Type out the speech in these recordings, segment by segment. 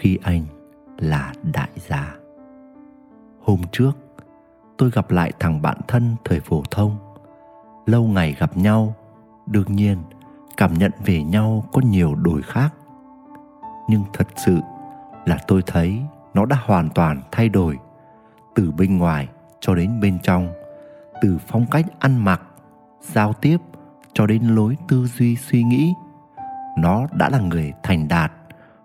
khi anh là đại gia. Hôm trước, tôi gặp lại thằng bạn thân thời phổ thông. Lâu ngày gặp nhau, đương nhiên cảm nhận về nhau có nhiều đổi khác. Nhưng thật sự là tôi thấy nó đã hoàn toàn thay đổi, từ bên ngoài cho đến bên trong, từ phong cách ăn mặc, giao tiếp cho đến lối tư duy suy nghĩ. Nó đã là người thành đạt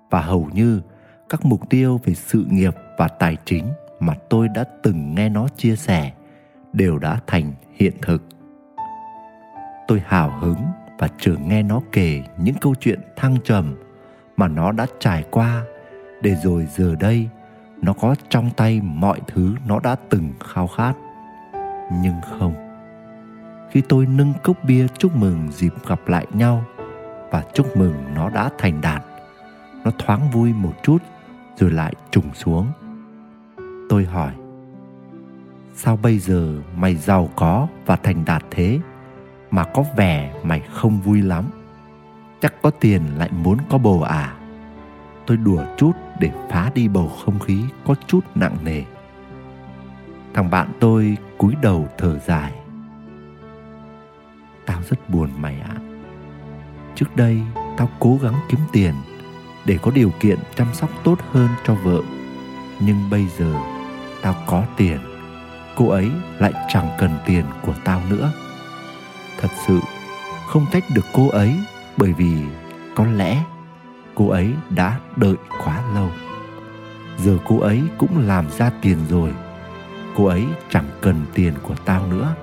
và hầu như các mục tiêu về sự nghiệp và tài chính mà tôi đã từng nghe nó chia sẻ đều đã thành hiện thực. Tôi hào hứng và chờ nghe nó kể những câu chuyện thăng trầm mà nó đã trải qua để rồi giờ đây nó có trong tay mọi thứ nó đã từng khao khát. Nhưng không, khi tôi nâng cốc bia chúc mừng dịp gặp lại nhau và chúc mừng nó đã thành đạt, nó thoáng vui một chút rồi lại trùng xuống. Tôi hỏi, sao bây giờ mày giàu có và thành đạt thế mà có vẻ mày không vui lắm? Chắc có tiền lại muốn có bồ à? Tôi đùa chút để phá đi bầu không khí có chút nặng nề. Thằng bạn tôi cúi đầu thở dài. Tao rất buồn mày ạ. À. trước đây tao cố gắng kiếm tiền để có điều kiện chăm sóc tốt hơn cho vợ. Nhưng bây giờ, tao có tiền, cô ấy lại chẳng cần tiền của tao nữa. Thật sự, không trách được cô ấy, bởi vì có lẽ cô ấy đã đợi quá lâu. Giờ cô ấy cũng làm ra tiền rồi, cô ấy chẳng cần tiền của tao nữa.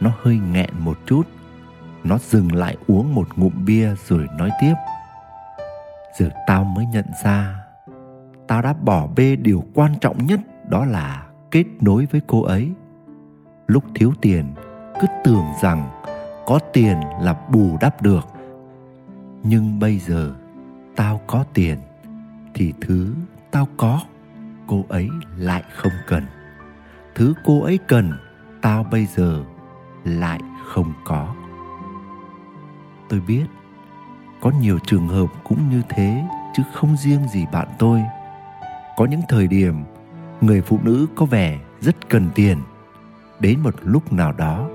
Nó hơi nghẹn một chút, nó dừng lại uống một ngụm bia rồi nói tiếp giờ tao mới nhận ra, tao đã bỏ bê điều quan trọng nhất, đó là kết nối với cô ấy. Lúc thiếu tiền, cứ tưởng rằng có tiền là bù đắp được. Nhưng bây giờ tao có tiền, thì thứ tao có, cô ấy lại không cần. Thứ cô ấy cần, tao bây giờ lại không có. Tôi biết có nhiều trường hợp cũng như thế, chứ không riêng gì bạn tôi. Có những thời điểm, người phụ nữ có vẻ rất cần tiền. Đến một lúc nào đó,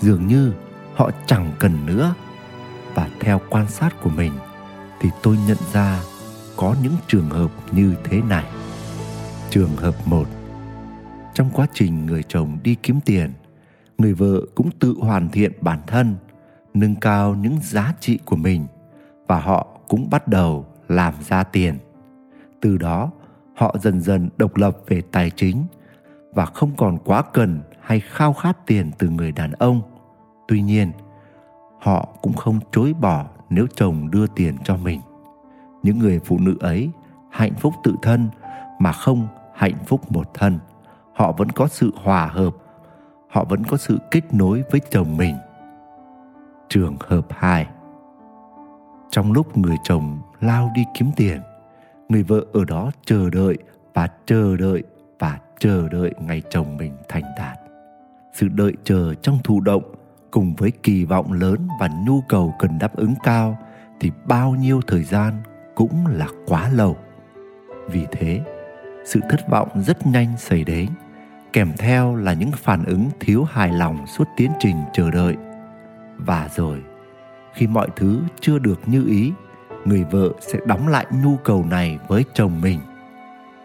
dường như họ chẳng cần nữa. Và theo quan sát của mình, thì tôi nhận ra có những trường hợp như thế này. Trường hợp một, trong quá trình người chồng đi kiếm tiền, người vợ cũng tự hoàn thiện bản thân, nâng cao những giá trị của mình và họ cũng bắt đầu làm ra tiền. Từ đó, họ dần dần độc lập về tài chính và không còn quá cần hay khao khát tiền từ người đàn ông. Tuy nhiên, họ cũng không chối bỏ nếu chồng đưa tiền cho mình. Những người phụ nữ ấy hạnh phúc tự thân mà không hạnh phúc một thân. Họ vẫn có sự hòa hợp, họ vẫn có sự kết nối với chồng mình. Trường hợp 2 trong lúc người chồng lao đi kiếm tiền, người vợ ở đó chờ đợi và chờ đợi và chờ đợi ngày chồng mình thành đạt. Sự đợi chờ trong thụ động cùng với kỳ vọng lớn và nhu cầu cần đáp ứng cao thì bao nhiêu thời gian cũng là quá lâu. Vì thế, sự thất vọng rất nhanh xảy đến, kèm theo là những phản ứng thiếu hài lòng suốt tiến trình chờ đợi. Và rồi khi mọi thứ chưa được như ý, người vợ sẽ đóng lại nhu cầu này với chồng mình.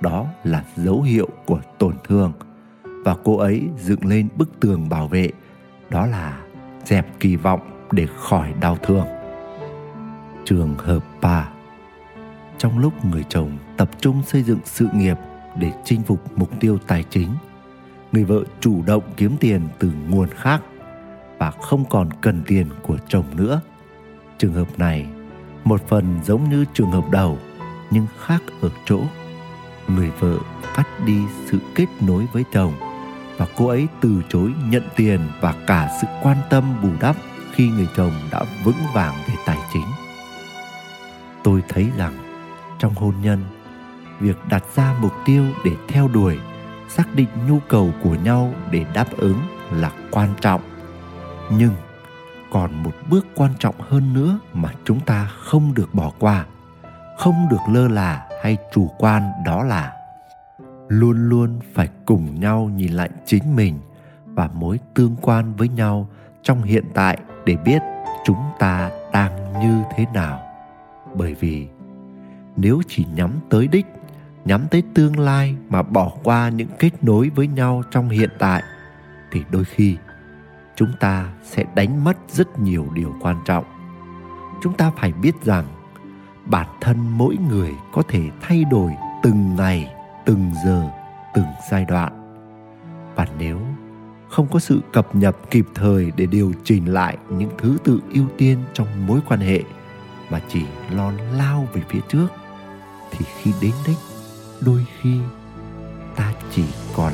Đó là dấu hiệu của tổn thương. Và cô ấy dựng lên bức tường bảo vệ, đó là dẹp kỳ vọng để khỏi đau thương. Trường hợp 3 trong lúc người chồng tập trung xây dựng sự nghiệp để chinh phục mục tiêu tài chính, người vợ chủ động kiếm tiền từ nguồn khác và không còn cần tiền của chồng nữa trường hợp này, một phần giống như trường hợp đầu, nhưng khác ở chỗ. Người vợ cắt đi sự kết nối với chồng, và cô ấy từ chối nhận tiền và cả sự quan tâm bù đắp khi người chồng đã vững vàng về tài chính. Tôi thấy rằng, trong hôn nhân, việc đặt ra mục tiêu để theo đuổi, xác định nhu cầu của nhau để đáp ứng là quan trọng. Nhưng còn một bước quan trọng hơn nữa mà chúng ta không được bỏ qua, không được lơ là hay chủ quan đó là luôn luôn phải cùng nhau nhìn lại chính mình và mối tương quan với nhau trong hiện tại để biết chúng ta đang như thế nào. Bởi vì nếu chỉ nhắm tới đích, nhắm tới tương lai mà bỏ qua những kết nối với nhau trong hiện tại, thì đôi khi chúng ta sẽ đánh mất rất nhiều điều quan trọng. Chúng ta phải biết rằng, bản thân mỗi người có thể thay đổi từng ngày, từng giờ, từng giai đoạn. Và nếu không có sự cập nhật kịp thời để điều chỉnh lại những thứ tự ưu tiên trong mối quan hệ mà chỉ lon lao về phía trước, thì khi đến đích, đôi khi ta chỉ còn